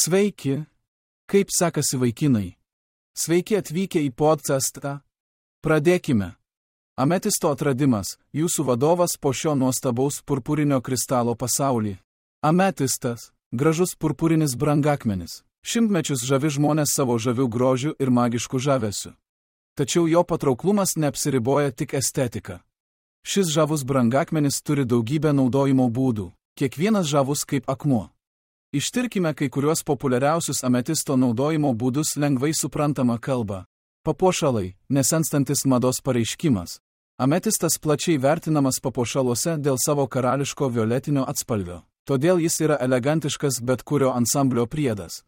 Sveiki, kaip sekasi vaikinai? Sveiki atvykę į podcastą. Pradėkime. Ametisto atradimas - jūsų vadovas po šio nuostabaus purpurinio kristalo pasaulį. Ametistas - gražus purpurinis brangakmenis. Šimtmečius žavi žmonės savo žavių grožių ir magiškų žavesių. Tačiau jo patrauklumas neapsiriboja tik estetika. Šis žavus brangakmenis turi daugybę naudojimo būdų, kiekvienas žavus kaip akmuo. Ištirkime kai kuriuos populiariausius ametisto naudojimo būdus lengvai suprantama kalba. Papuošalai - nesenstantis mados pareiškimas. Ametistas plačiai vertinamas papuošaluose dėl savo karališko violetinio atspalvio. Todėl jis yra elegantiškas bet kurio ansamblio priedas.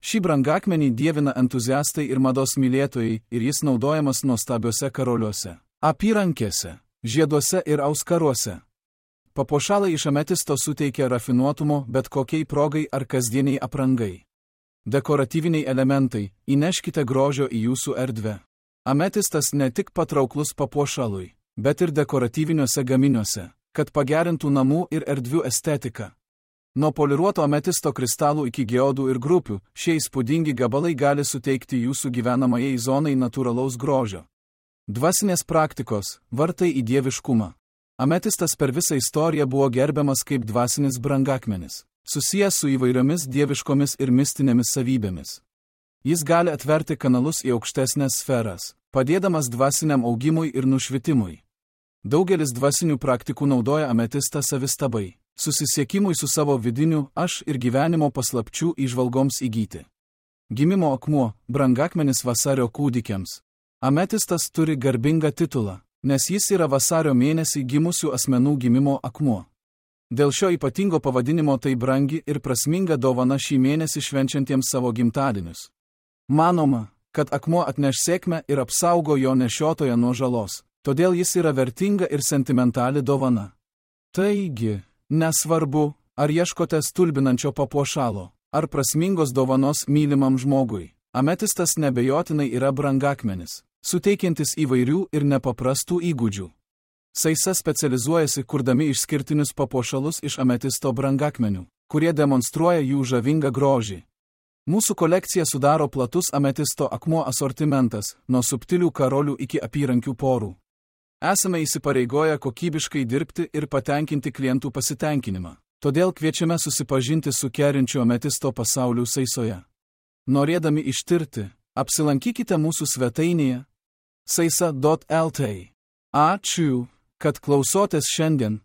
Šį brangakmenį dievina entuziastai ir mados mylėtojai ir jis naudojamas nuostabiuose karoliuose, apyrankėse, žieduose ir auskaruose. Papuošalai iš ametisto suteikia rafinuotumo bet kokiai progai ar kasdieniai aprangai. Dekoratyviniai elementai - įneškite grožio į jūsų erdvę. Ametistas ne tik patrauklus papuošalui, bet ir dekoratyviniuose gaminiuose, kad pagerintų namų ir erdvių estetiką. Nuo poliruoto ametisto kristalų iki geodų ir grupių, šie įspūdingi gabalai gali suteikti jūsų gyvenamajai zonai natūralaus grožio. Dvasinės praktikos - vartai į dieviškumą. Ametistas per visą istoriją buvo gerbiamas kaip dvasinis brangakmenis, susijęs su įvairiomis dieviškomis ir mistinėmis savybėmis. Jis gali atverti kanalus į aukštesnės sferas, padėdamas dvasiniam augimui ir nušvitimui. Daugelis dvasinių praktikų naudoja ametistą savistabai, susisiekimui su savo vidiniu aš ir gyvenimo paslapčių išvalgoms įgyti. Gimimo akmuo - brangakmenis vasario kūdikiams, Ametistas turi garbingą titulą, nes jis yra vasario mėnesį gimusių asmenų gimimo akmuo. Dėl šio ypatingo pavadinimo tai brangi ir prasminga dovana šį mėnesį švenčiantiems savo gimtadienius. Manoma, kad akmuo atneš sėkmę ir apsaugo jo nešiotoją nuo žalos, todėl jis yra vertinga ir sentimentali dovana. Taigi, nesvarbu, ar ieškote stulbinančio papuošalo, ar prasmingos dovanos mylimam žmogui. Ametistas nebejotinai yra brangakmenis, suteikiantis įvairių ir nepaprastų įgūdžių. Saisa specializuojasi kurdami išskirtinius papuošalus iš ametisto brangakmenių, kurie demonstruoja jų žavingą grožį. Mūsų kolekciją sudaro platus ametisto akmuo asortimentas, nuo subtilių karolių iki apyrankių porų. Esame įsipareigoję kokybiškai dirbti ir patenkinti klientų pasitenkinimą, todėl kviečiame susipažinti su kerinčiu ametisto pasauliu Saisoje. Norėdami ištirti, apsilankykite mūsų svetainėje saisa.lt. Ačiū, kad klausotės šiandien.